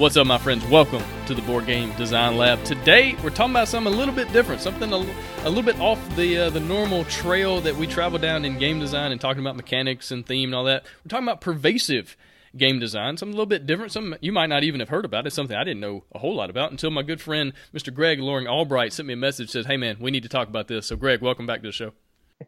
What's up, my friends? Welcome to the Board Game Design Lab. Today, we're talking about something a little bit different, something a, a little bit off the uh, the normal trail that we travel down in game design and talking about mechanics and theme and all that. We're talking about pervasive game design, something a little bit different. Something you might not even have heard about. It's something I didn't know a whole lot about until my good friend Mr. Greg Loring Albright sent me a message. Says, "Hey, man, we need to talk about this." So, Greg, welcome back to the show.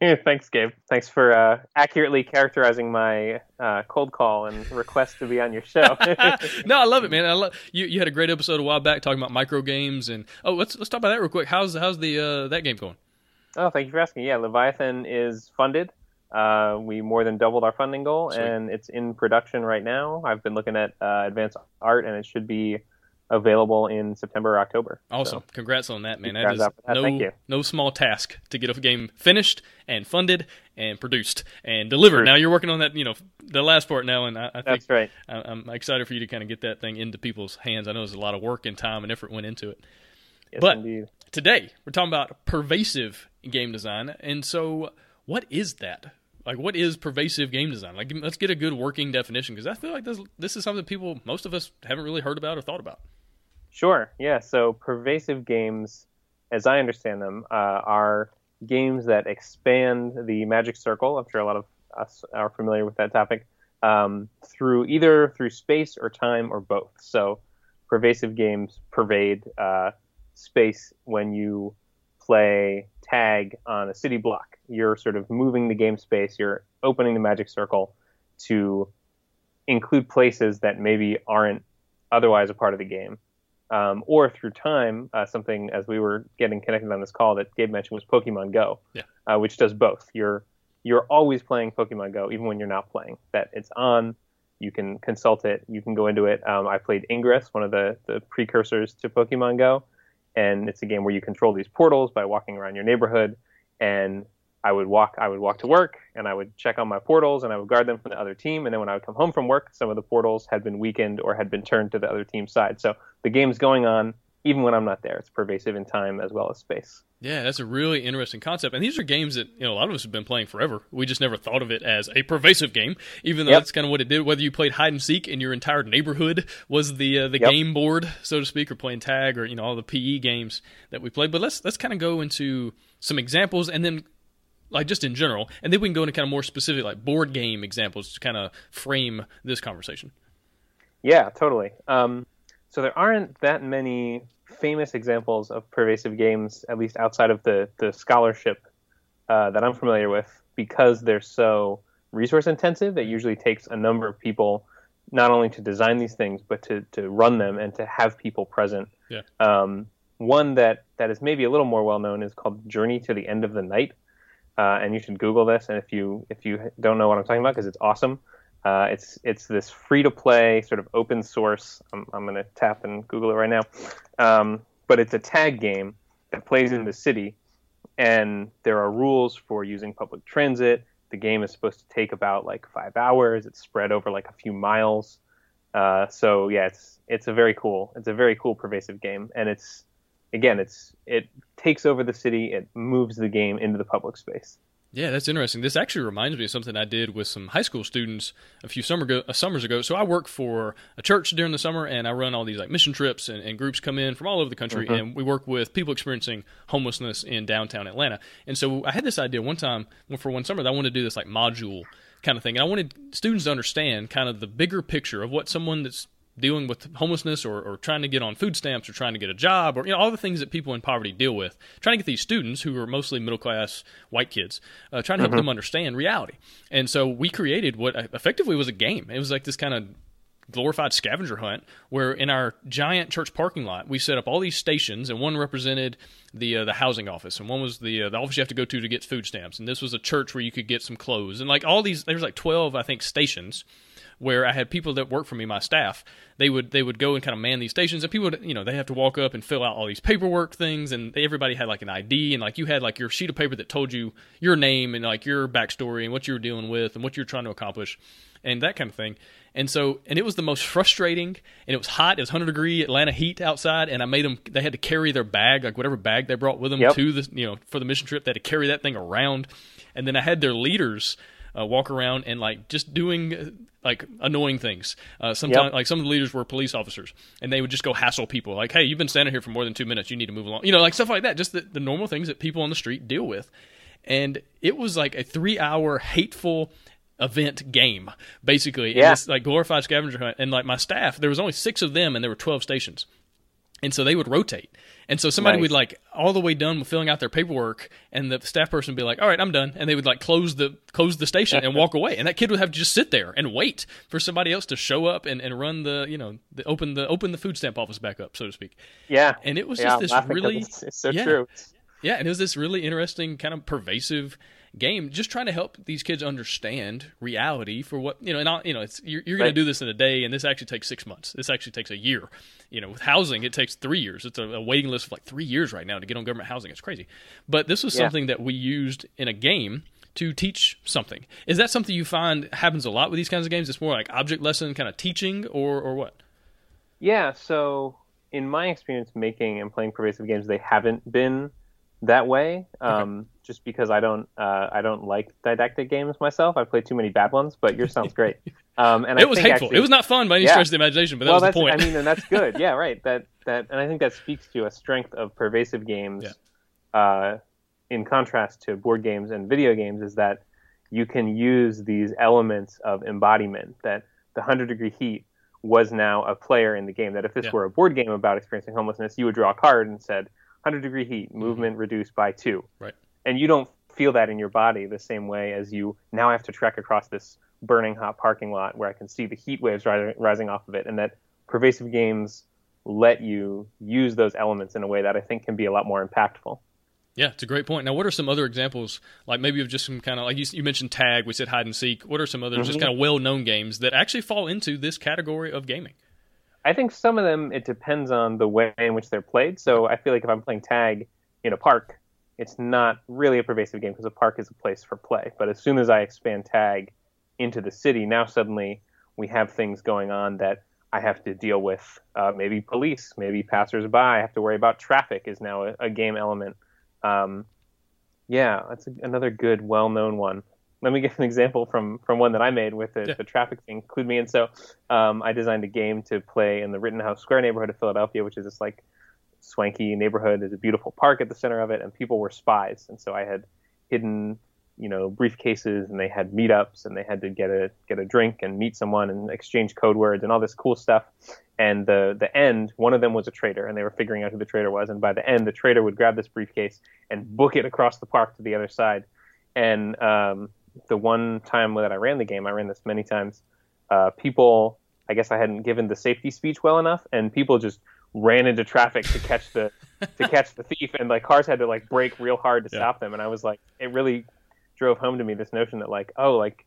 Thanks, Gabe. Thanks for uh, accurately characterizing my uh, cold call and request to be on your show. no, I love it, man. I love you. You had a great episode a while back talking about micro games, and oh, let's let's talk about that real quick. How's how's the uh, that game going? Oh, thank you for asking. Yeah, Leviathan is funded. Uh, we more than doubled our funding goal, Sweet. and it's in production right now. I've been looking at uh, advanced art, and it should be available in September or October. Awesome. So, Congrats on that, man. That is that. no, Thank you. no small task to get a game finished and funded and produced and delivered. Now you're working on that, you know, the last part now, and I, I think that's right. I- I'm excited for you to kind of get that thing into people's hands. I know there's a lot of work and time and effort went into it. Yes, But- indeed. Today, we're talking about pervasive game design. And so, what is that? Like, what is pervasive game design? Like, let's get a good working definition because I feel like this, this is something people, most of us, haven't really heard about or thought about. Sure. Yeah. So pervasive games, as I understand them, uh, are games that expand the magic circle. I'm sure a lot of us are familiar with that topic. Um, through either through space or time or both. So pervasive games pervade uh, space when you play tag on a city block. You're sort of moving the game space. You're opening the magic circle to include places that maybe aren't otherwise a part of the game um, or through time, uh, something as we were getting connected on this call that Gabe mentioned was Pokemon Go, Yeah. uh, which does both. You're you're always playing Pokemon Go, even when you're not playing. That it's on, you can consult it, you can go into it. Um, I played Ingress, one of the the precursors to Pokemon Go, and it's a game where you control these portals by walking around your neighborhood. And I would walk, I would walk to work, and I would check on my portals, and I would guard them from the other team. And then when I would come home from work, some of the portals had been weakened or had been turned to the other team's side. So the game's going on even when I'm not there. It's pervasive in time as well as space. Yeah, that's a really interesting concept. And these are games that you know a lot of us have been playing forever. We just never thought of it as a pervasive game, even though Yep. that's kind of what it did. Whether you played hide and seek and your entire neighborhood was the uh, the Yep. game board, so to speak, or playing tag or you know all the PE games that we played. But let's let's kind of go into some examples and then like just in general, and then we can go into kind of more specific like board game examples to kind of frame this conversation. Yeah, totally. Um, so there aren't that many famous examples of pervasive games, at least outside of the the scholarship uh, that I'm familiar with, because they're so resource intensive. It usually takes a number of people not only to design these things, but to to run them and to have people present. Yeah. Um, one that that is maybe a little more well known is called Journey to the End of the Night, uh, and you should Google this. And if you if you don't know what I'm talking about, because it's awesome. Uh, it's it's this free to play sort of open source. I'm, I'm going to tap and Google it right now. Um, but it's a tag game that plays in the city, and there are rules for using public transit. The game is supposed to take about like five hours. It's spread over like a few miles. Uh, so yeah, it's it's a very cool it's a very cool pervasive game, and it's again it's it takes over the city. It moves the game into the public space. Yeah, that's interesting. This actually reminds me of something I did with some high school students a few summer ago, uh, summers ago. So I work for a church during the summer, and I run all these like mission trips, and, and groups come in from all over the country, and we work with people experiencing homelessness in downtown Atlanta. And so I had this idea one time for one summer that I wanted to do this like module kind of thing, and I wanted students to understand kind of the bigger picture of what someone that's dealing with homelessness or, or trying to get on food stamps or trying to get a job or you know all the things that people in poverty deal with trying to get these students who are mostly middle class white kids uh, trying to help them understand reality. And so we created what effectively was a game. It was like this kind of glorified scavenger hunt where in our giant church parking lot we set up all these stations and one represented the uh, the housing office and one was the uh, the office you have to go to to get food stamps. And this was a church where you could get some clothes and like all these there was like 12 I think stations where I had people that work for me, my staff. They would they would go and kind of man these stations, and people would you know they have to walk up and fill out all these paperwork things, and everybody had like an ID, and like you had like your sheet of paper that told you your name and like your backstory and what you were dealing with and what you're trying to accomplish, and that kind of thing. And so, and it was the most frustrating, and it was hot. It was 100 degree Atlanta heat outside, and I made them. They had to carry their bag, like whatever bag they brought with them Yep. to the, you know, for the mission trip. They had to carry that thing around, and then I had their leaders uh, walk around and like just doing uh, like annoying things. Uh, sometimes, Yep. like some of the leaders were police officers, and they would just go hassle people, like, "Hey, you've been standing here for more than two minutes. You need to move along." You know, like stuff like that. Just the, the normal things that people on the street deal with. And it was like a three-hour hateful event game, basically. Yeah. this, like glorified scavenger hunt. And like my staff, there was only six of them, and there were twelve stations. And so they would rotate. And so somebody Nice. would like all the way done with filling out their paperwork and the staff person would be like, All right, I'm done and they would like close the close the station and walk away. And that kid would have to just sit there and wait for somebody else to show up and, and run the you know, the open the open the food stamp office back up, so to speak. Yeah. And it was yeah, just this really it's, it's so yeah. true. yeah, and it was this really interesting, kind of pervasive game, just trying to help these kids understand reality for what you know. And I, you know, it's you're, you're going to do this in a day, and this actually takes six months. This actually takes a year. You know, with housing, it takes three years. It's a, a waiting list of like three years right now to get on government housing. It's crazy. But this was Yeah. something that we used in a game to teach something. Is that something you find happens a lot with these kinds of games? It's more like object lesson kind of teaching, or or what? Yeah, so in my experience making and playing pervasive games, they haven't been that way. Um, Just because I don't, uh, I don't like didactic games myself. I play too many bad ones. But yours sounds great. Um, and I it was think hateful. actually- it was not fun by any Yeah. stretch of the imagination, but that well, was the point. I mean, and that's good. Yeah, right. That that, and I think that speaks to a strength of pervasive games. Uh, in contrast to board games and video games, is that you can use these elements of embodiment. That the hundred degree heat was now a player in the game. That if this Yeah. were a board game about experiencing homelessness, you would draw a card and said hundred degree heat, movement reduced by two. Mm-hmm. Right. And you don't feel that in your body the same way as you now have to trek across this burning hot parking lot where I can see the heat waves rising, rising off of it, and that pervasive games let you use those elements in a way that I think can be a lot more impactful. Yeah, it's a great point. Now, what are some other examples, like maybe of just some kind of like you, you mentioned tag, we said hide and seek. What are some other just Mhm. kind of well-known games that actually fall into this category of gaming? I think some of them it depends on the way in which they're played. So I feel like if I'm playing tag in a park, it's not really a pervasive game because a park is a place for play. But as soon as I expand tag into the city, now suddenly we have things going on that I have to deal with. Uh, maybe police, maybe passersby. I have to worry about traffic is now a, a game element. Um, yeah, that's a, another good, well-known one. Let me give an example from from one that I made with the, Yeah. the traffic thing. Include me, and so um, I designed a game to play in the Rittenhouse Square neighborhood of Philadelphia, which is this like swanky neighborhood. There's a beautiful park at the center of it, and people were spies, and so I had hidden, you know, briefcases, and they had meetups, and they had to get a get a drink and meet someone and exchange code words and all this cool stuff. And the the end, one of them was a traitor, and they were figuring out who the traitor was. And by the end, the traitor would grab this briefcase and book it across the park to the other side. And um, the one time that I ran the game, I ran this many times. Uh, people, I guess I hadn't given the safety speech well enough, and people just ran into traffic to catch the to catch the thief, and like cars had to like brake real hard to Yeah. stop them. And I was like, it really drove home to me this notion that like, oh, like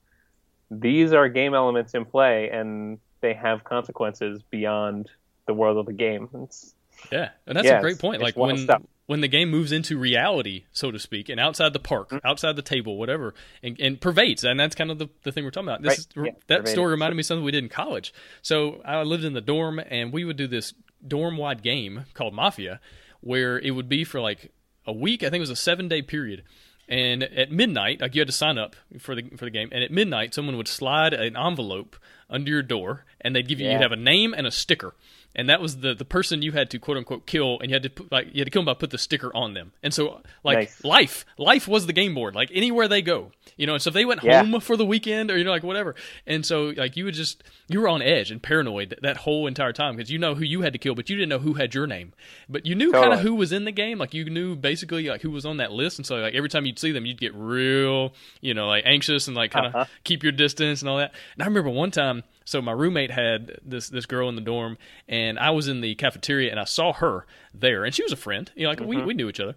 these are game elements in play, and they have consequences beyond the world of the game. It's, Yeah, and that's Yeah, a great point. Like when stuff. when the game moves into reality, so to speak, and outside the park, Mm-hmm. outside the table, whatever, and, and pervades, and that's kind of the, the thing we're talking about. This Right. is, Yeah, that pervaded. story reminded me of something we did in college. So I lived in the dorm, and we would do this dorm wide game called Mafia, where it would be for like a week. I think it was a seven day period. And at midnight, like you had to sign up for the for the game, and at midnight, someone would slide an envelope under your door, and they'd give you Yeah. you'd have a name and a sticker, and that was the the person you had to quote unquote kill, and you had to put, like you had to kill them by put the sticker on them, and so like Nice. life life was the game board, like anywhere they go, you know. And so if they went Yeah. home for the weekend, or you know like whatever, and so like you would just you were on edge and paranoid that, that whole entire time because you know who you had to kill, but you didn't know who had your name, but you knew kind of who was in the game, like you knew basically like who was on that list, and so like every time you'd see them, you'd get real you know like anxious and like kind of Uh-huh. keep your distance and all that. And I remember one time, so my roommate had this this girl in the dorm, and I was in the cafeteria, and I saw her there, and she was a friend. You know, like we we knew each other.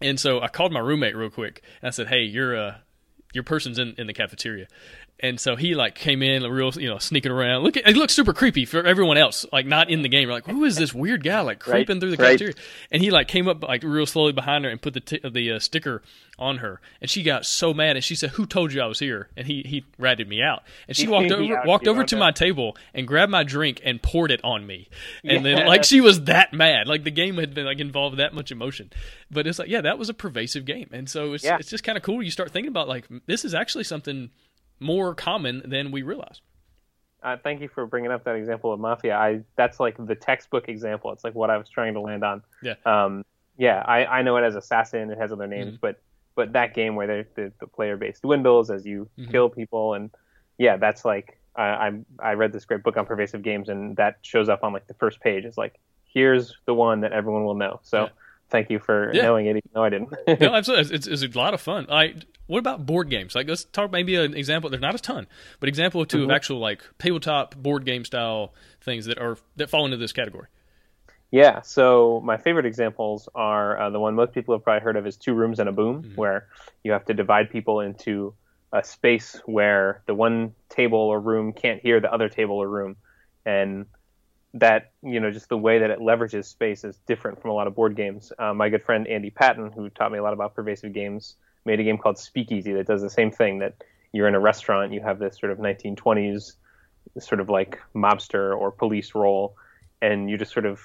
And so I called my roommate real quick, and I said, "Hey, you're uh, your person's in in the cafeteria." and so he like came in real you know sneaking around. Look he looked super creepy for everyone else like not in the game. You're like who is this weird guy like creeping Right, through the right. cafeteria? And he like came up like real slowly behind her and put the t- the uh, sticker on her. And she got so mad and she said who told you I was here? And he he ratted me out. And she He- walked over walked over to okay. my table and grabbed my drink and poured it on me. And then like she was that mad. Like the game had been like involved that much emotion. But it's like yeah that was a pervasive game. And so it's Yeah. it's just kind of cool. You start thinking about like this is actually something more common than we realize. Uh, thank you for bringing up that example of Mafia. I that's like the textbook example. It's like what I was trying to land on. Yeah. Um, yeah, I, I know it as Assassin. It has other names, Mhm. but but that game where the the, player base dwindles as you Mhm. kill people, and yeah, that's like I I I read this great book on pervasive games, and that shows up on like the first page. It's like here's the one that everyone will know. So. Yeah. Thank you for Yeah. knowing it, even though I didn't. no, absolutely, it's, it's, a lot of fun. Like, what about board games? Like, let's talk maybe an example. There's not a ton, but example of 2 of Mhm. actual like tabletop board game style things that are that fall into this category. Yeah, so my favorite examples are uh, the one most people have probably heard of is Two Rooms and a Boom, Mhm. where you have to divide people into a space where the one table or room can't hear the other table or room. And that, you know, just the way that it leverages space is different from a lot of board games. Uh, my good friend Andy Patton, who taught me a lot about pervasive games, made a game called Speakeasy that does the same thing that you're in a restaurant, you have this sort of 1920s sort of like mobster or police role, and you just sort of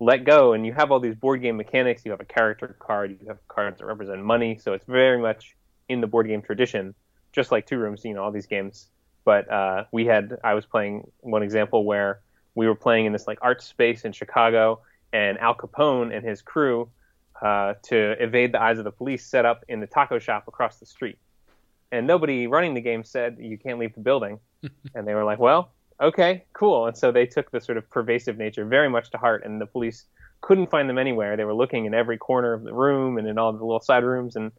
let go and you have all these board game mechanics you have a character card you have cards that represent money so it's very much in the board game tradition just like two rooms you know all these games but uh, we had i was playing one example where we were playing in this like art space in chicago and al capone and his crew uh, to evade the eyes of the police set up in the taco shop across the street and nobody running the game said you can't leave the building and they were like well okay, cool. And so they took the sort of pervasive nature very much to heart, and the police couldn't find them anywhere. They were looking in every corner of the room and in all the little side rooms, and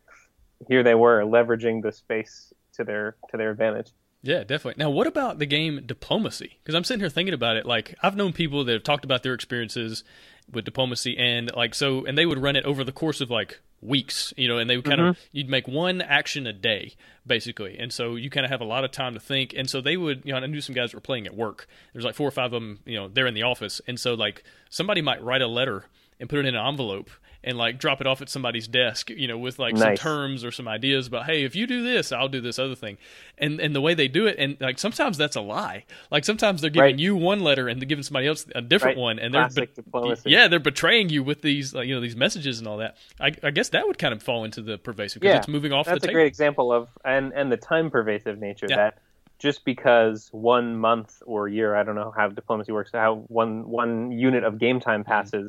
here they were leveraging the space to their to their advantage. Yeah, definitely. Now, what about the game Diplomacy? Because I'm sitting here thinking about it. Like, I've known people that have talked about their experiences with Diplomacy, and like so, and they would run it over the course of like weeks, you know, and they would kind of mm-hmm. you'd make one action a day basically, and so you kind of have a lot of time to think, and so they would, you know, I knew some guys were playing at work. There's like four or five of them, you know, they're in the office, and so like somebody might write a letter and put it in an envelope and like drop it off at somebody's desk, you know, with like some terms or some ideas about, hey, if you do this, I'll do this other thing. And and the way they do it, and like sometimes that's a lie. Like sometimes they're giving Right. you one letter and they're giving somebody else a different Right. one, and they're diplomacy. yeah, they're betraying you with these like, you know these messages and all that. I, I guess that would kind of fall into the pervasive because Yeah, it's moving off That's the a table. great example of and and the time pervasive nature Yeah. that just because one month or year, I don't know how diplomacy works, how one one unit of game time Mm-hmm.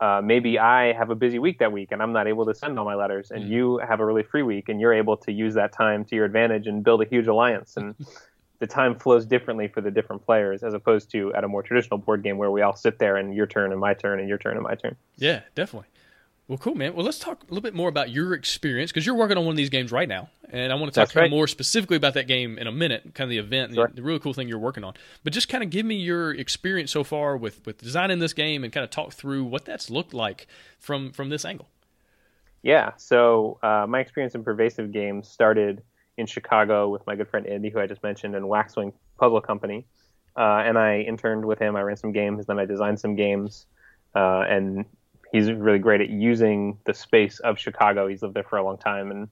Uh, maybe I have a busy week that week and I'm not able to send all my letters, and Mhm. you have a really free week and you're able to use that time to your advantage and build a huge alliance. And the time flows differently for the different players as opposed to at a more traditional board game where we all sit there and your turn and my turn and your turn and my turn. Yeah, definitely. Well, cool, man. Well, let's talk a little bit more about your experience because you're working on one of these games right now, and I want to talk That's kind of right. more specifically about that game in a minute, kind of the event, Sure. the, the really cool thing you're working on. But just kind of give me your experience so far with with designing this game, and kind of talk through what that's looked like from from this angle. Yeah. So uh, my experience in pervasive games started in Chicago with my good friend Andy, who I just mentioned, and Waxwing Puzzle Company. Uh, and I interned with him. I ran some games, then I designed some games. Uh, and he's really great at using the space of Chicago. He's lived there for a long time and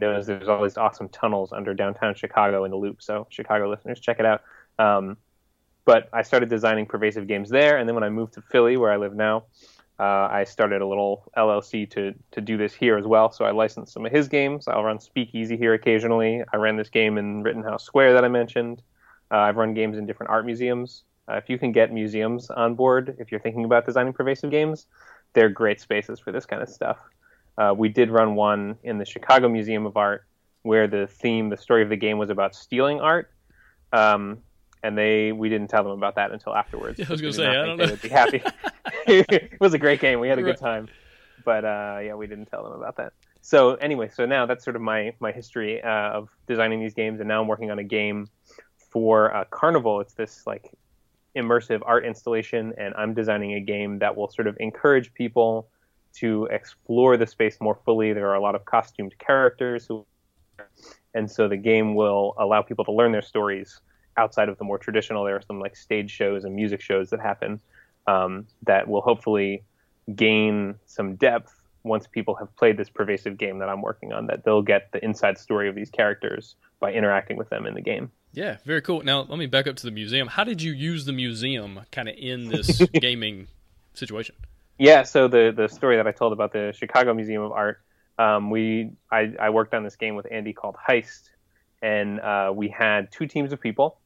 knows there's all these awesome tunnels under downtown Chicago in the loop. So Chicago listeners, check it out. Um, but I started designing pervasive games there, and then when I moved to Philly, where I live now, uh, I started a little LLC to to do this here as well. So I licensed some of his games. I'll run Speakeasy here occasionally. I ran this game in Rittenhouse Square that I mentioned. Uh, I've run games in different art museums. Uh, if you can get museums on board, if you're thinking about designing pervasive games, they're great spaces for this kind of stuff. Uh, we did run one in the Chicago Museum of Art where the theme, the story of the game was about stealing art. Um, and they, we didn't tell them about that until afterwards. Yeah, I was gonna say, I don't They would be happy. it was a great game. We had a Right. good time, but uh, yeah, we didn't tell them about that. So anyway, so now that's sort of my my history uh, of designing these games, and now I'm working on a game for uh, Carnival. It's this like immersive art installation, and I'm designing a game that will sort of encourage people to explore the space more fully. There are a lot of costumed characters who and so the game will allow people to learn their stories outside of the more traditional. There are some like stage shows and music shows that happen um, that will hopefully gain some depth once people have played this pervasive game that I'm working on. That they'll get the inside story of these characters by interacting with them in the game. Yeah, very cool. Now let me back up to the museum. How did you use the museum kind of in this gaming situation? Yeah, so the the story that I told about the Chicago Museum of Art, um, we I, I, worked on this game with Andy called Heist, and uh, we had two teams of people,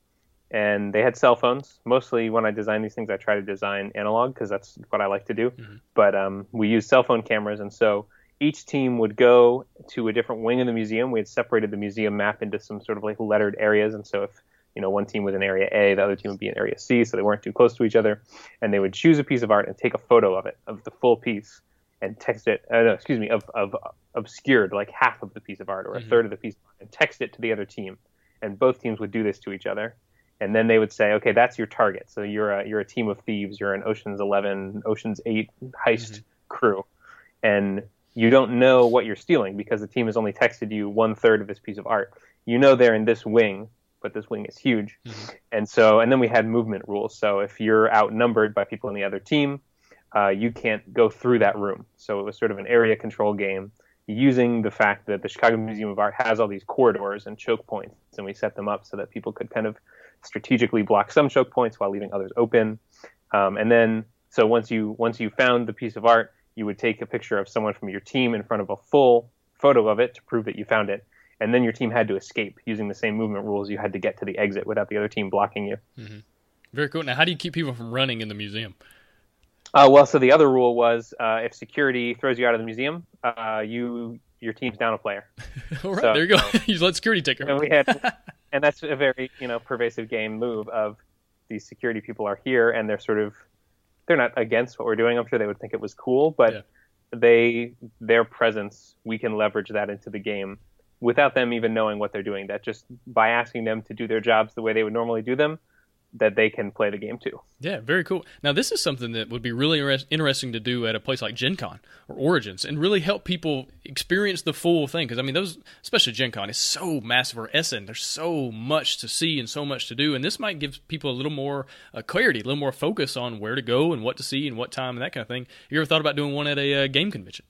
and they had cell phones. Mostly when I design these things, I try to design analog because that's what I like to do. Mm-hmm. But um, we use cell phone cameras, and so each team would go to a different wing of the museum. We had separated the museum map into some sort of like lettered areas, and so if you know one team was in area A, the other team would be in area C, so they weren't too close to each other. And they would choose a piece of art and take a photo of it, of the full piece, and text it. Uh, no, excuse me, of, of obscured like half of the piece of art or a mm-hmm. third of the piece, and text it to the other team. And both teams would do this to each other. And then they would say, okay, that's your target. So you're a you're a team of thieves. You're an Ocean's Eleven, Ocean's Eight heist mm-hmm. crew, and you don't know what you're stealing because the team has only texted you one third of this piece of art. You know they're in this wing, but this wing is huge. Mm-hmm. And so, and then we had movement rules. So if you're outnumbered by people on the other team, uh, you can't go through that room. So it was sort of an area control game using the fact that the Chicago Museum of Art has all these corridors and choke points, and we set them up so that people could kind of strategically block some choke points while leaving others open. Um, and then, so once you once you found the piece of art, you would take a picture of someone from your team in front of a full photo of it to prove that you found it. And then your team had to escape using the same movement rules. You had to get to the exit without the other team blocking you. Mm-hmm. Very cool. Now, how do you keep people from running in the museum? Uh, well, so the other rule was uh, if security throws you out of the museum, uh, you your team's down a player. All right, so, there you go. you let security take care. And we had, and that's a very you know pervasive game move of these security people are here and they're sort of they're not against what we're doing. I'm sure they would think it was cool, but yeah. they their presence we can leverage that into the game without them even knowing what they're doing. That just by asking them to do their jobs the way they would normally do them, that they can play the game too. Yeah, very cool. Now, this is something that would be really interesting to do at a place like Gen Con or Origins and really help people experience the full thing. Because, I mean, those, especially Gen Con, is so massive, or Essen, there's so much to see and so much to do. And this might give people a little more uh, clarity, a little more focus on where to go and what to see and what time and that kind of thing. You ever thought about doing one at a uh, game convention?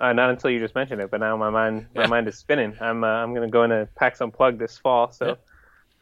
Uh, not until you just mentioned it, but now my mind my mind is spinning. I'm uh, I'm going to go into PAX Unplugged this fall, so. Yeah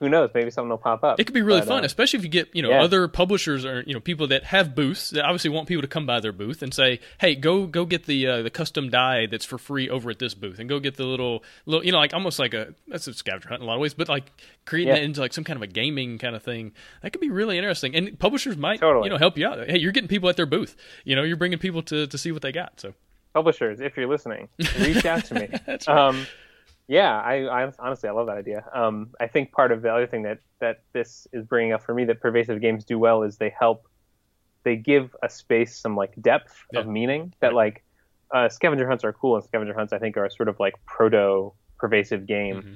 who knows? Maybe something will pop up. It could be really but, fun, um, especially if you get you know yeah. other publishers or you know people that have booths that obviously want people to come by their booth and say, hey, go go get the uh, the custom die that's for free over at this booth, and go get the little little you know like almost like a that's a scavenger hunt in a lot of ways, but like creating yeah. it into like some kind of a gaming kind of thing that could be really interesting, and publishers might totally. you know help you out. Hey, you're getting people at their booth, you know, you're bringing people to to see what they got. So publishers, if you're listening, reach out to me. That's right. Um, yeah, I, I, honestly I love that idea. Um, I think part of the other thing that that this is bringing up for me that pervasive games do well is they help, they give a space some like depth yeah. of meaning that like uh, scavenger hunts are cool and scavenger hunts I think are sort of like proto pervasive game. Mm-hmm.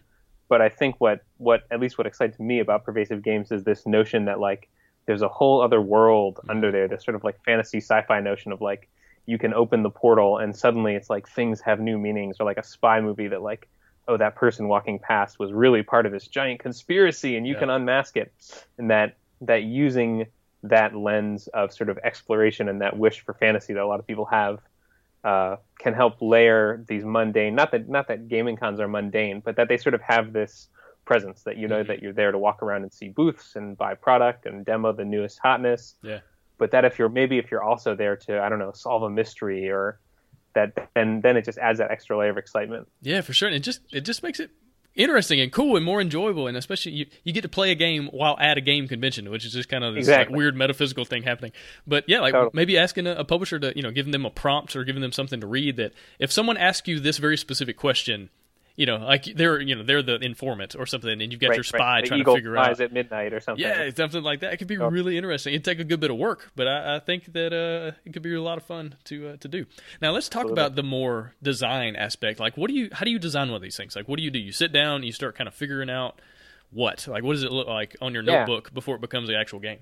But I think what what at least what excites me about pervasive games is this notion that like there's a whole other world mm-hmm. under there. This sort of like fantasy sci-fi notion of like you can open the portal and suddenly it's like things have new meanings or like a spy movie that like oh, that person walking past was really part of this giant conspiracy, and you yeah. can unmask it. And that that using that lens of sort of exploration and that wish for fantasy that a lot of people have uh, can help layer these mundane. Not that not that gaming cons are mundane, but that they sort of have this presence that you know mm-hmm. that you're there to walk around and see booths and buy product and demo the newest hotness. Yeah. But that if you're maybe if you're also there to I don't know solve a mystery or that and then it just adds that extra layer of excitement. Yeah, for sure. And it just it just makes it interesting and cool and more enjoyable and especially you, you get to play a game while at a game convention which is just kind of this exactly. like, weird metaphysical thing happening but yeah like totally. maybe asking a, a, publisher to you know giving them a prompt or giving them something to read that if someone asks you this very specific question you know, like they're you know they're the informant or something, and you've got right, your spy right. trying Eagle to figure out at midnight or something. Yeah, something like that. It could be oh. really interesting. It'd take a good bit of work, but I, I think that uh, it could be a lot of fun to uh, to do. Now let's talk Absolutely. about the more design aspect. Like, what do you? How do you design one of these things? Like, what do you do? You sit down, you start kind of figuring out what, like, what does it look like on your notebook yeah. before it becomes the actual game?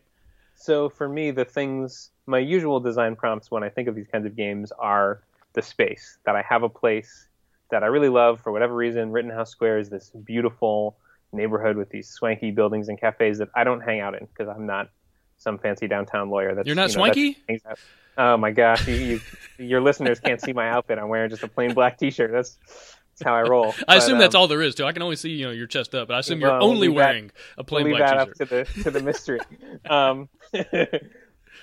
So for me, the things my usual design prompts when I think of these kinds of games are the space that I have a place that I really love for whatever reason. Rittenhouse Square is this beautiful neighborhood with these swanky buildings and cafes that I don't hang out in because I'm not some fancy downtown lawyer. That's You're not you know, swanky. Oh my gosh, you, you, your listeners can't see my outfit. I'm wearing just a plain black T-shirt. That's that's how I roll. I assume But, that's um, all there is to. it. I can only see you know your chest up, but I assume Well, you're we'll only leave that- wearing a plain leave black that t-shirt. up to the to the mystery. um,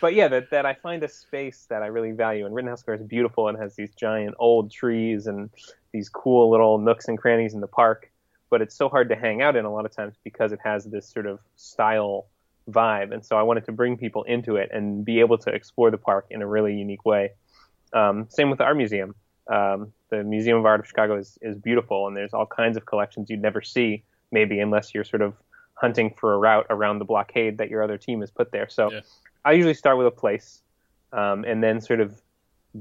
but yeah, that that I find a space that I really value, and Rittenhouse Square is beautiful and has these giant old trees and these cool little nooks and crannies in the park. But it's so hard to hang out in a lot of times because it has this sort of style vibe, and so I wanted to bring people into it and be able to explore the park in a really unique way. Um, same with the art museum. Um, the Museum of Art of Chicago is, is beautiful, and there's all kinds of collections you'd never see, maybe unless you're sort of hunting for a route around the blockade that your other team has put there. So Yeah. I usually start with a place, um, and then sort of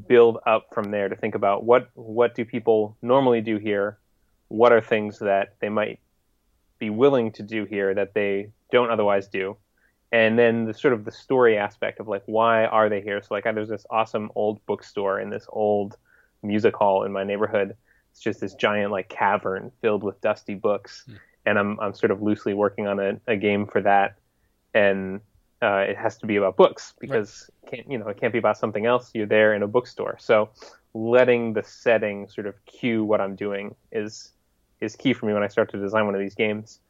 build up from there to think about what what do people normally do here, what are things that they might be willing to do here that they don't otherwise do, and then the sort of the story aspect of like why are they here? So like there's this awesome old bookstore in this old music hall in my neighborhood. It's just this giant like cavern filled with dusty books, hmm. and I'm I'm sort of loosely working on a, a game for that, and uh, it has to be about books because it can't you know it can't be about something else. You're there in a bookstore, so letting the setting sort of cue what I'm doing is is key for me when I start to design one of these games.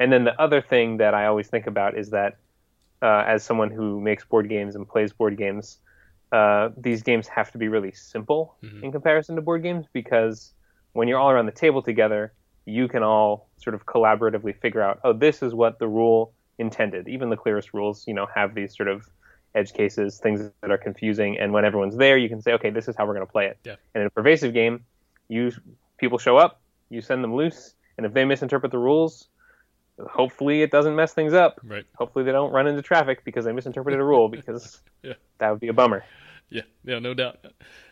And then the other thing that I always think about is that uh, as someone who makes board games and plays board games, uh, these games have to be really simple Mhm. in comparison to board games because when you're all around the table together, you can all sort of collaboratively figure out, oh, this is what the rule intended. Even the clearest rules, you know, have these sort of edge cases, things that are confusing. And when everyone's there, you can say, okay, this is how we're going to play it. Yeah. And in a pervasive game, you people show up, you send them loose, and if they misinterpret the rules, hopefully it doesn't mess things up. Right. Hopefully they don't run into traffic because they misinterpreted a rule because Yeah. that would be a bummer. Yeah, yeah, no doubt.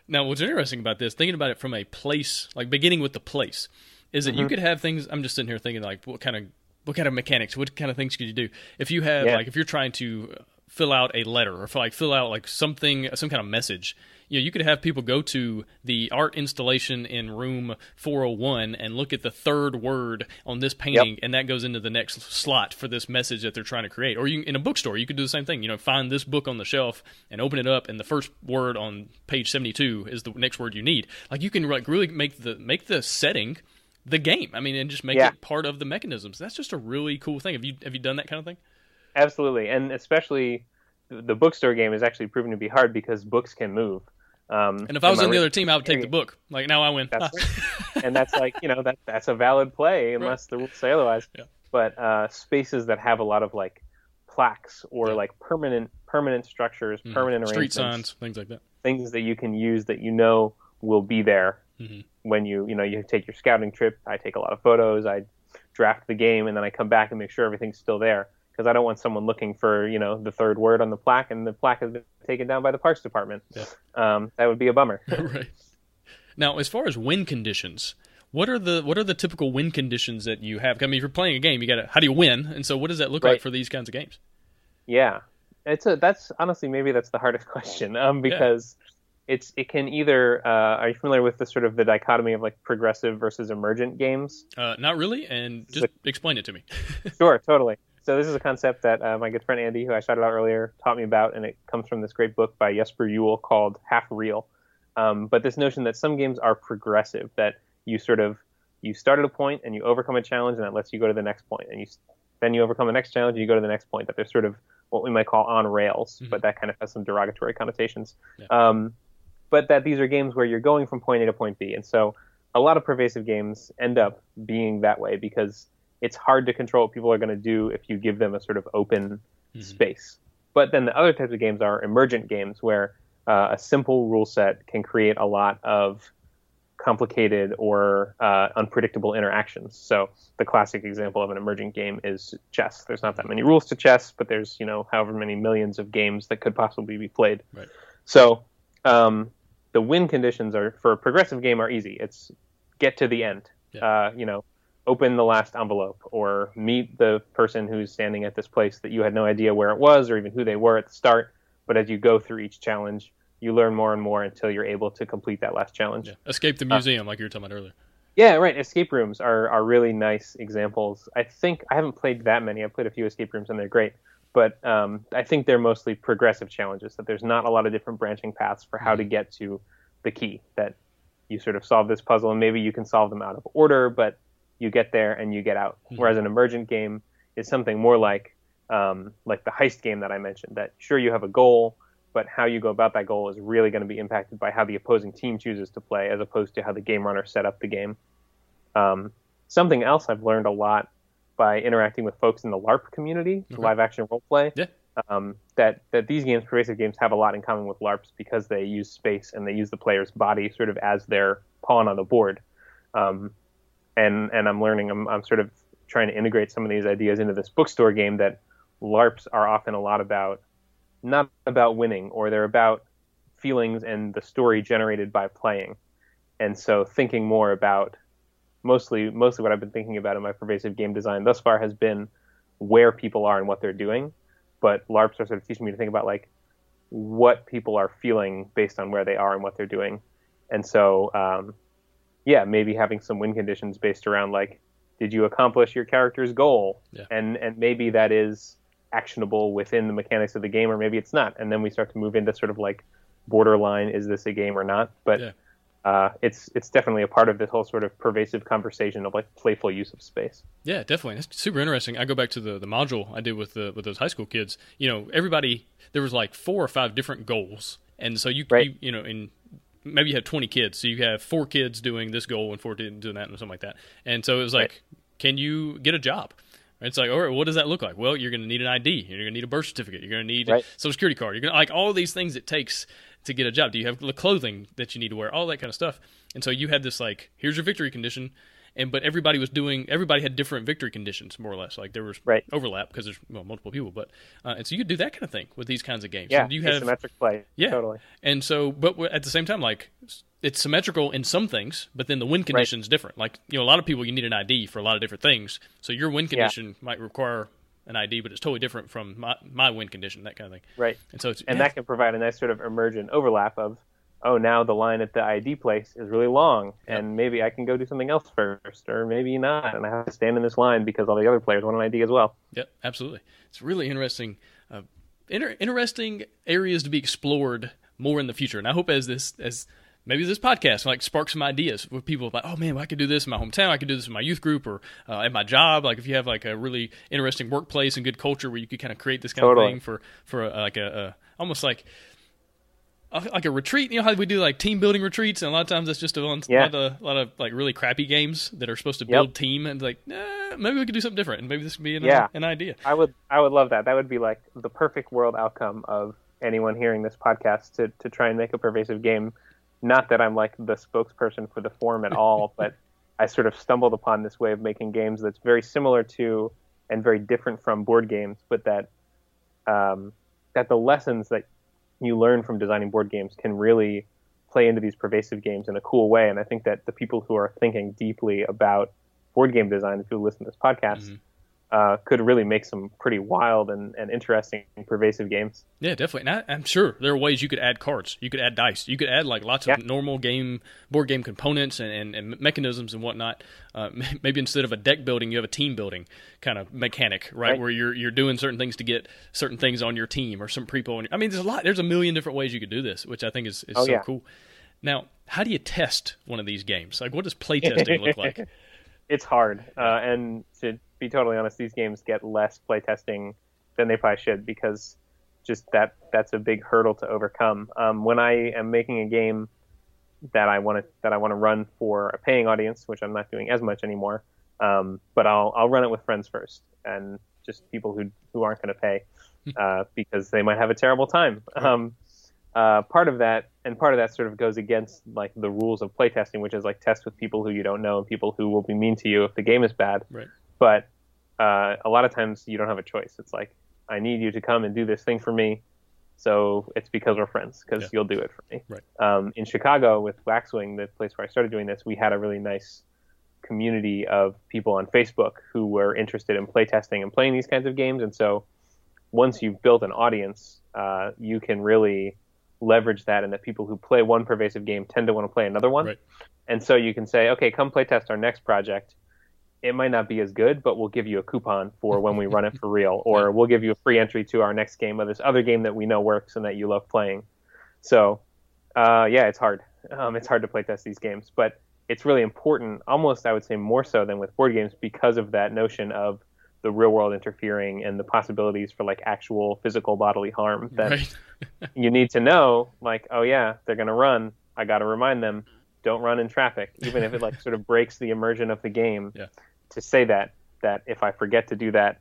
Now, what's interesting about this, thinking about it from a place, like beginning with the place, is that Mm-hmm. you could have things. I'm just sitting here thinking, like, what kind of, what kind of mechanics, what kind of things could you do if you have, Yeah. like, if you're trying to fill out a letter or like fill out like something, some kind of message. You know, you could have people go to the art installation in room 401 and look at the third word on this painting, and that goes into the next slot for this message that they're trying to create. Or you, in a bookstore, you could do the same thing. You know, find this book on the shelf and open it up, and the first word on page 72 is the next word you need. Like you can like really make the make the setting the game. I mean, and just make Yeah. it part of the mechanisms. That's just a really cool thing. Have you have you done that kind of thing? Absolutely, and especially the the bookstore game is actually proven to be hard because books can move. Um, And if I was on the other team, I would take the book. Like now I win. That's and that's like you know that that's a valid play unless the rules say otherwise. Yeah. But uh, spaces that have a lot of like plaques or Yeah. like permanent permanent structures, Mhm. permanent street arrangements, signs, things like that. things that you can use that you know will be there Mhm. when you you know you take your scouting trip. I take a lot of photos. I draft the game and then I come back and make sure everything's still there because I don't want someone looking for you know the third word on the plaque and the plaque has been taken down by the parks department. Yeah. Um, that would be a bummer. right. Now, as far as win conditions, what are the what are the typical win conditions that you have? I mean, if you're playing a game, you got to how do you win? And so, what does that look like for these kinds of games? Yeah, it's a that's honestly maybe that's the hardest question um, because it's it can either uh, are you familiar with the sort of the dichotomy of like progressive versus emergent games? Uh, not really, and just explain it to me. Sure, totally. So this is a concept that uh, my good friend Andy, who I shouted out earlier, taught me about, and it comes from this great book by Jesper Juul called Half Real. Um, but this notion that some games are progressive, that you sort of you start at a point and you overcome a challenge, and that lets you go to the next point, and you then you overcome the next challenge, and you go to the next point. That they're sort of what we might call on rails, Mhm. but that kind of has some derogatory connotations. Yeah. Um, but that these are games where you're going from point A to point B, and so a lot of pervasive games end up being that way because it's hard to control what people are going to do if you give them a sort of open Mhm. space. But then the other types of games are emergent games where uh, a simple rule set can create a lot of complicated or uh, unpredictable interactions. So the classic example of an emergent game is chess. There's not that many rules to chess, but there's you know however many millions of games that could possibly be played. Right. So um, the win conditions are for a progressive game are easy. It's get to the end. Yeah. Uh, you know, open the last envelope or meet the person who's standing at this place that you had no idea where it was or even who they were at the start. But as you go through each challenge, you learn more and more until you're able to complete that last challenge. Yeah. Escape the museum, like you were talking about earlier. Yeah, right. Escape rooms are, are really nice examples. I think I haven't played that many. I've played a few escape rooms and they're great, but um, I think they're mostly progressive challenges. That there's not a lot of different branching paths for how to Mm-hmm. get to the key. That you sort of solve this puzzle and maybe you can solve them out of order, but you get there and you get out. Mm-hmm. Whereas an emergent game is something more like um, like the heist game that I mentioned. That sure you have a goal, but how you go about that goal is really going to be impacted by how the opposing team chooses to play, as opposed to how the game runner set up the game. Um, something else I've learned a lot by interacting with folks in the LARP community, Okay. live action role play, Yeah. um, that that these games, pervasive games, have a lot in common with LARPs because they use space and they use the player's body sort of as their pawn on the board. Um, and and I'm learning, I'm, I'm sort of trying to integrate some of these ideas into this bookstore game that LARPs are often a lot about, not about winning, or they're about feelings and the story generated by playing. And so thinking more about mostly mostly what I've been thinking about in my pervasive game design thus far has been where people are and what they're doing. But LARPs are sort of teaching me to think about like what people are feeling based on where they are and what they're doing. And so, um, yeah, maybe having some win conditions based around like, did you accomplish your character's goal? Yeah. And and maybe that is actionable within the mechanics of the game, or maybe it's not. And then we start to move into sort of like borderline: is this a game or not? But Yeah. Uh, it's it's definitely a part of this whole sort of pervasive conversation of like playful use of space. Yeah, definitely. That's super interesting. I go back to the, the module I did with the with those high school kids. You know, everybody there was like four or five different goals, and so you Right. you, you know, in maybe you have twenty kids, so you have four kids doing this goal and four doing that and something like that. And so it was like, Right. can you get a job? It's like, all right, what does that look like? Well, you're going to need an ID. You're going to need a birth certificate. You're going to need Right. a social security card. You're going to like all these things it takes to get a job. Do you have the clothing that you need to wear? All that kind of stuff. And so you had this like, here's your victory condition, and but everybody was doing. Everybody had different victory conditions, more or less. Like there was Right. overlap because there's well, multiple people. But uh, and so you could do that kind of thing with these kinds of games. Yeah, And you have asymmetric play. yeah, totally. And so, but at the same time, like it's symmetrical in some things, but then the win condition condition's different. Like you know, a lot of people you need an ID for a lot of different things. So your win condition might require an ID, but it's totally different from my my win condition, that kind of thing. Right. And so it's and yeah, that can provide a nice sort of emergent overlap of oh now the line at the id place is really long and maybe i can go do something else first or maybe not and i have to stand in this line because all the other players want an id as well Yep, absolutely. It's really interesting, uh, inter- interesting areas to be explored more in the future. And I hope as this as maybe this podcast like sparks some ideas with people like, oh man, well, I could do this in my hometown. I could do this in my youth group or uh, at my job. Like if you have like a really interesting workplace and good culture where you could kind of create this kind Totally. of thing for for a, like a, a almost like. a- Like a retreat, you know how we do like team building retreats, and a lot of times it's just a lot, Yeah. of, a lot of like really crappy games that are supposed to Yep. build team, and like, nah, maybe we could do something different, and maybe this could be an, Yeah. an idea. i would i would love that that would be like the perfect world outcome of anyone hearing this podcast to, to try and make a pervasive game not that i'm like the spokesperson for the form at all but i sort of stumbled upon this way of making games that's very similar to and very different from board games but that um, that the lessons that you learn from designing board games can really play into these pervasive games in a cool way. And I think that the people who are thinking deeply about board game design, if you listen to this podcast, Mhm. Uh, could really make some pretty wild and, and interesting pervasive games. Yeah, definitely. And I, I'm sure there are ways you could add cards. You could add dice. You could add like lots Yeah. of normal game board game components and, and, and mechanisms and whatnot. Uh, maybe instead of a deck building, you have a team building kind of mechanic, right? Right. Where you're you're doing certain things to get certain things on your team or some people. On your, I mean, there's a lot. There's a million different ways you could do this, which I think is, is Oh, so yeah. cool. Now, how do you test one of these games? Like, what does play testing look like? It's hard. Uh, and to be totally honest, these games get less playtesting than they probably should because just that that's a big hurdle to overcome. Um, when I am making a game that I want to that I want to run for a paying audience, which I'm not doing as much anymore, um, but I'll I'll run it with friends first and just people who who aren't going to pay uh, because they might have a terrible time. Um, uh, part of that and part of that sort of goes against like the rules of playtesting, which is like test with people who you don't know and people who will be mean to you if the game is bad. Right. But uh, a lot of times you don't have a choice. It's like I need you to come and do this thing for me, so it's because we're friends because Yeah. you'll do it for me. Right. Um, in Chicago with Waxwing, the place where I started doing this, we had a really nice community of people on Facebook who were interested in playtesting and playing these kinds of games, and so once you've built an audience, uh, you can really leverage that, and that people who play one pervasive game tend to want to play another one. Right. And so you can say, okay, come play test our next project. It might not be as good, but we'll give you a coupon for when we run it for real, or we'll give you a free entry to our next game of this other game that we know works and that you love playing. So, uh, yeah, it's hard. Um, it's hard to play test these games, but it's really important, almost I would say more so than with board games, because of that notion of the real world interfering and the possibilities for like actual physical bodily harm that Right. you need to know like oh yeah they're going to run i got to remind them don't run in traffic even if it like sort of breaks the immersion of the game Yeah. To say that that if i forget to do that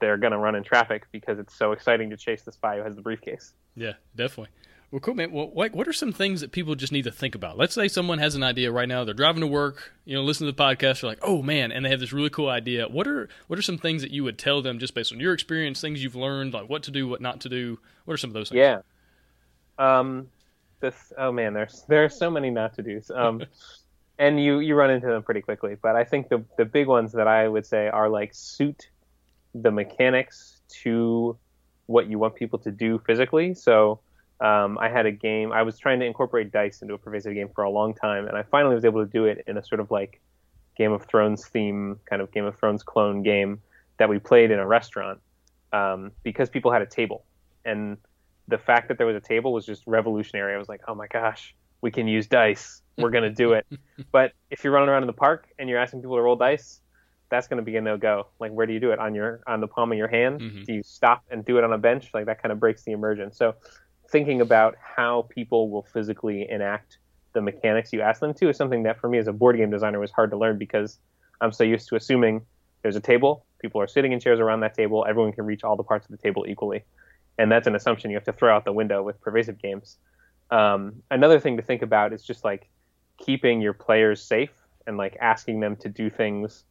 they're going to run in traffic because it's so exciting to chase the spy who has the briefcase Yeah, definitely. Well, cool, man. Well, like, what are some things that people just need to think about? Let's say someone has an idea right now. They're driving to work, you know, listen to the podcast. They're like, "Oh man," and they have this really cool idea. What are what are some things that you would tell them just based on your experience, things you've learned, like what to do, what not to do? What are some of those things? yeah um this oh man there's there are so many not to do's um and you you run into them pretty quickly but i think the the big ones that i would say are like suit the mechanics to what you want people to do physically so um, I had a game. I was trying to incorporate dice into a pervasive game for a long time, and I finally was able to do it in a sort of like Game of Thrones theme, kind of Game of Thrones clone game that we played in a restaurant um, because people had a table, and the fact that there was a table was just revolutionary. I was like, oh my gosh, we can use dice. We're gonna do it. but if you're running around in the park and you're asking people to roll dice, that's going to be a no go. Like, where do you do it on your on the palm of your hand? Mhm. Do you stop and do it on a bench? Like that kind of breaks the immersion. So, thinking about how people will physically enact the mechanics you ask them to is something that for me as a board game designer was hard to learn because I'm so used to assuming there's a table, people are sitting in chairs around that table, everyone can reach all the parts of the table equally, and that's an assumption you have to throw out the window with pervasive games. Um, another thing to think about is just like keeping your players safe and like asking them to do things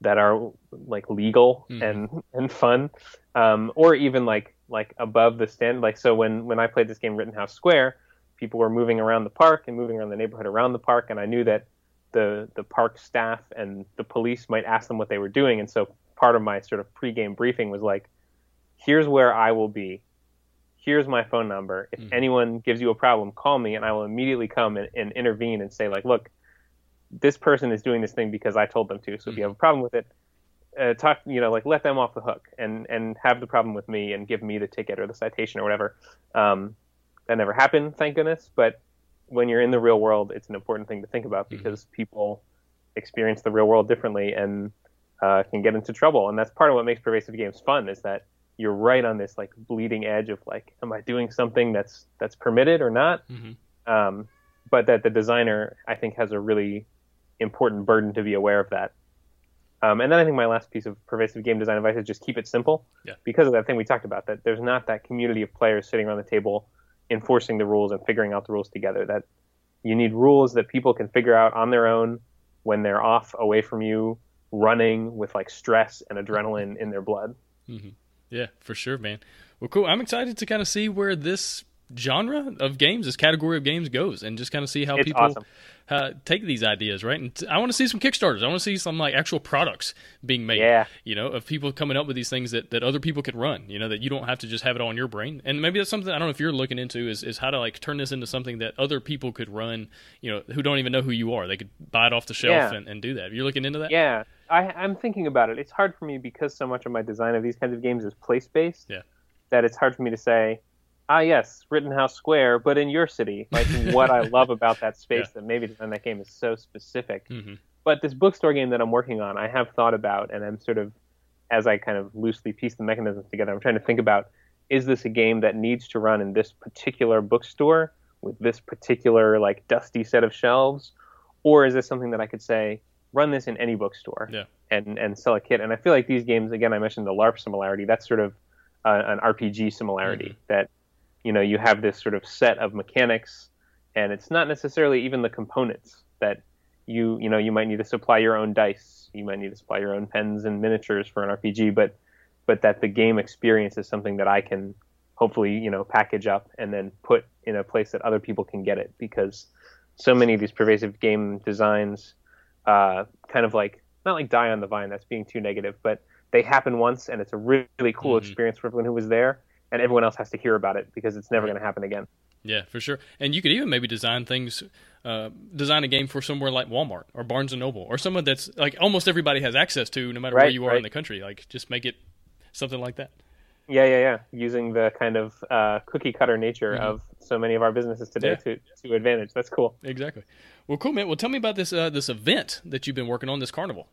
that are like legal Mhm. and and fun, um, or even like like above the stand. Like so, when when I played this game, Rittenhouse Square, people were moving around the park and moving around the neighborhood around the park, and I knew that the the park staff and the police might ask them what they were doing, and so part of my sort of pregame briefing was like, here's where I will be. Here's my phone number. If Mhm. anyone gives you a problem, call me, and I will immediately come and, and intervene and say like, look, this person is doing this thing because I told them to. So if you have a problem with it, uh, talk, you know, like let them off the hook and and have the problem with me and give me the ticket or the citation or whatever. Um, that never happened, thank goodness. But when you're in the real world, it's an important thing to think about because people experience the real world differently and uh, can get into trouble. And that's part of what makes pervasive games fun is that you're right on this like bleeding edge of like, am I doing something that's that's permitted or not? Mhm. Um, but that the designer, I think, has a really important burden to be aware of that. Um, and then I think my last piece of pervasive game design advice is just keep it simple. Yeah. Because of that thing we talked about, that there's not that community of players sitting around the table enforcing the rules and figuring out the rules together. That you need rules that people can figure out on their own when they're off away from you, running with like stress and adrenaline in their blood. Yeah, for sure, man. Well, cool. I'm excited to kind of see where this genre of games, this category of games goes, and just kind of see how It's people awesome. uh, take these ideas, right? And t- I want to see some Kickstarters. I want to see some like actual products being made. Yeah. You know, of people coming up with these things that, that other people could run. You know, that you don't have to just have it all in your brain. And maybe that's something I don't know if you're looking into is is how to like turn this into something that other people could run. You know, who don't even know who you are. They could buy it off the shelf Yeah. and, and do that. You're looking into that. Yeah, I, I'm thinking about it. It's hard for me because so much of my design of these kinds of games is place based. Yeah. That it's hard for me to say, ah, yes, Rittenhouse Square, but in your city. Like what I love about that space Yeah. that maybe design that game is so specific. hmm But this bookstore game that I'm working on, I have thought about, and I'm sort of, as I kind of loosely piece the mechanisms together, I'm trying to think about, is this a game that needs to run in this particular bookstore with this particular like dusty set of shelves, or is this something that I could say, run this in any bookstore Yeah. and and sell a kit? And I feel like these games, again, I mentioned the LARP similarity. That's sort of uh, an RPG similarity that you know you have this sort of set of mechanics, and it's not necessarily even the components that you you know you might need to supply your own dice you might need to supply your own pens and miniatures for an rpg but but that the game experience is something that i can hopefully you know package up and then put in a place that other people can get it because so many of these pervasive game designs uh, kind of like not like die on the vine that's being too negative but they happen once and it's a really, really cool Mhm. experience for everyone who was there and everyone else has to hear about it because it's never going to happen again. Yeah, for sure. And you could even maybe design things, uh, design a game for somewhere like Walmart or Barnes and Noble or someone that's like almost everybody has access to, no matter Right, where you are right. in the country. Like, just make it something like that. Yeah, yeah, yeah. Using the kind of uh, cookie cutter nature Mhm. of so many of our businesses today Yeah. to to advantage. That's cool. Exactly. Well, cool, man. Well, tell me about this uh, this event that you've been working on, this carnival.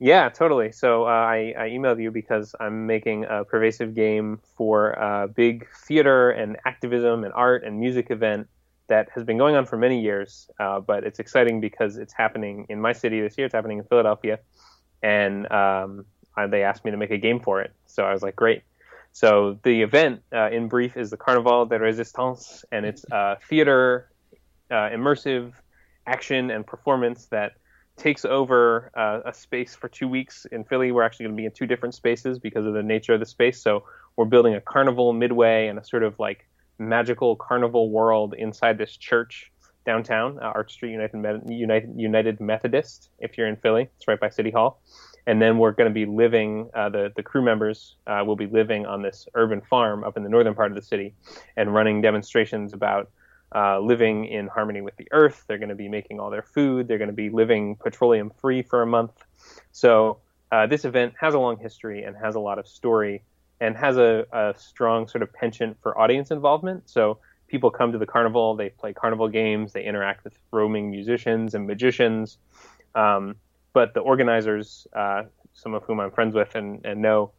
Yeah, totally. So uh, I, I emailed you because I'm making a pervasive game for a big theater and activism and art and music event that has been going on for many years. Uh, but it's exciting because it's happening in my city this year. It's happening in Philadelphia, and um, uh, they asked me to make a game for it. So I was like, great. So the event, uh, in brief, is the Carnival de Resistance, and it's a theater, uh, immersive action and performance that takes over uh, a space for two weeks in Philly. We're actually going to be in two different spaces because of the nature of the space. So we're building a carnival midway and a sort of like magical carnival world inside this church downtown, uh, Arch Street United, United United Methodist. If you're in Philly, it's right by City Hall. And then we're going to be living. Uh, the the crew members uh, will be living on this urban farm up in the northern part of the city, and running demonstrations about uh, living in harmony with the earth. They're going to be making all their food. They're going to be living petroleum free for a month. So uh, this event has a long history and has a lot of story and has a, a strong sort of penchant for audience involvement. So people come to the carnival, they play carnival games, they interact with roaming musicians and magicians. Um, but the organizers, uh, some of whom I'm friends with and, and know,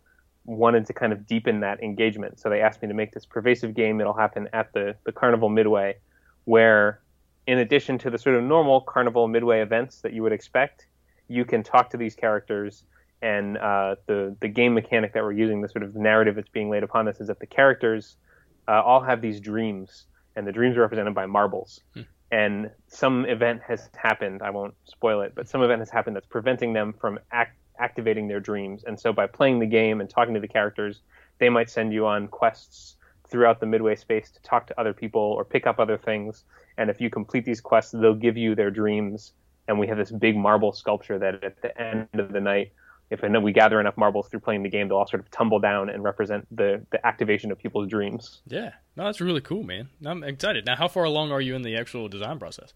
wanted to kind of deepen that engagement. So they asked me to make this pervasive game. It'll happen at the, the Carnival Midway, where in addition to the sort of normal Carnival Midway events that you would expect, you can talk to these characters. And uh, the, the game mechanic that we're using, the sort of narrative that's being laid upon this, is that the characters uh, all have these dreams, and the dreams are represented by marbles. And some event has happened, I won't spoil it, but some event has happened that's preventing them from act- activating their dreams. And so by playing the game and talking to the characters, they might send you on quests throughout the midway space to talk to other people or pick up other things. And if you complete these quests, they'll give you their dreams. And we have this big marble sculpture that at the end of the night, if we gather enough marbles through playing the game, they'll all sort of tumble down and represent the, the activation of people's dreams. Yeah. No, that's really cool, man. I'm excited. Now, how far along are you in the actual design process?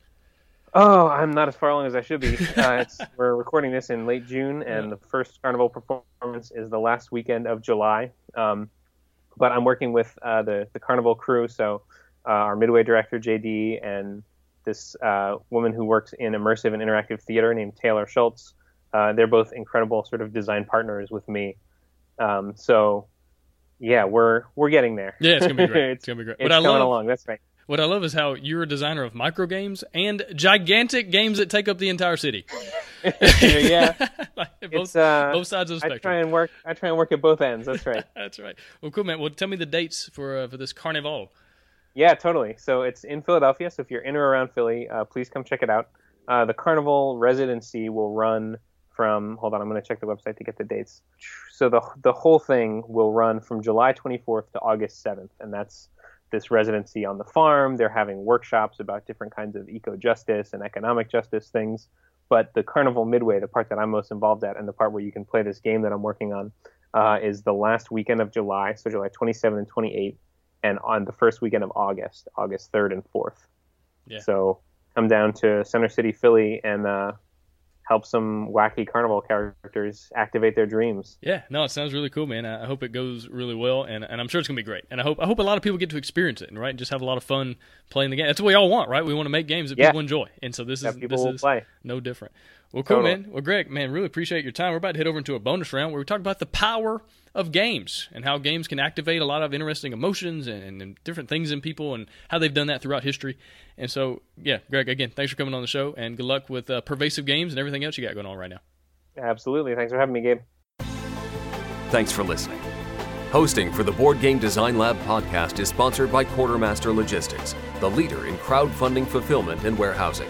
Oh, I'm not as far along as I should be. Uh, it's, we're recording this in late June, and the first carnival performance is the last weekend of July. Um, but I'm working with uh, the the carnival crew, so uh, our midway director JD and this uh, woman who works in immersive and interactive theater named Taylor Schultz. Uh, they're both incredible sort of design partners with me. Um, so yeah, we're we're getting there. Yeah, it's gonna be great. it's it's gonna be great. it's What I coming love, along. That's right. what I love is how you're a designer of micro games and gigantic games that take up the entire city. yeah, Like, both, uh, both sides of the spectrum. I try and work. I try and work at both ends. That's right. That's right. Well, cool, man. Well, tell me the dates for uh, for this carnival. Yeah, totally. So it's in Philadelphia. So if you're in or around Philly, uh, please come check it out. Uh, the Carnival residency will run from. Hold on, I'm going to check the website to get the dates. So the the whole thing will run from July 24th to August 7th, and that's this residency on the farm. They're having workshops about different kinds of eco justice and economic justice things. But the Carnival Midway, the part that I'm most involved at, and the part where you can play this game that I'm working on, uh, is the last weekend of July, so July 27th and 28th and on the first weekend of August, August 3rd and 4th. Yeah. So come down to Center City, Philly, and uh, help some wacky carnival characters activate their dreams. Yeah, no, it sounds really cool, man. I hope it goes really well, and, and I'm sure it's gonna be great. And I hope I hope a lot of people get to experience it, and right, just have a lot of fun playing the game. That's what we all want, right? We want to make games that Yeah. people enjoy, and so this is people this is play. no different. Well, cool, Totally. man. Well, Greg, man, really appreciate your time. We're about to head over into a bonus round where we talk about the power of games and how games can activate a lot of interesting emotions and, and different things in people and how they've done that throughout history. And so, yeah, Greg, again, thanks for coming on the show and good luck with uh, pervasive games and everything else you got going on right now. Absolutely. Thanks for having me, Gabe. Thanks for listening. Hosting for the Board Game Design Lab podcast is sponsored by Quartermaster Logistics, the leader in crowdfunding fulfillment and warehousing.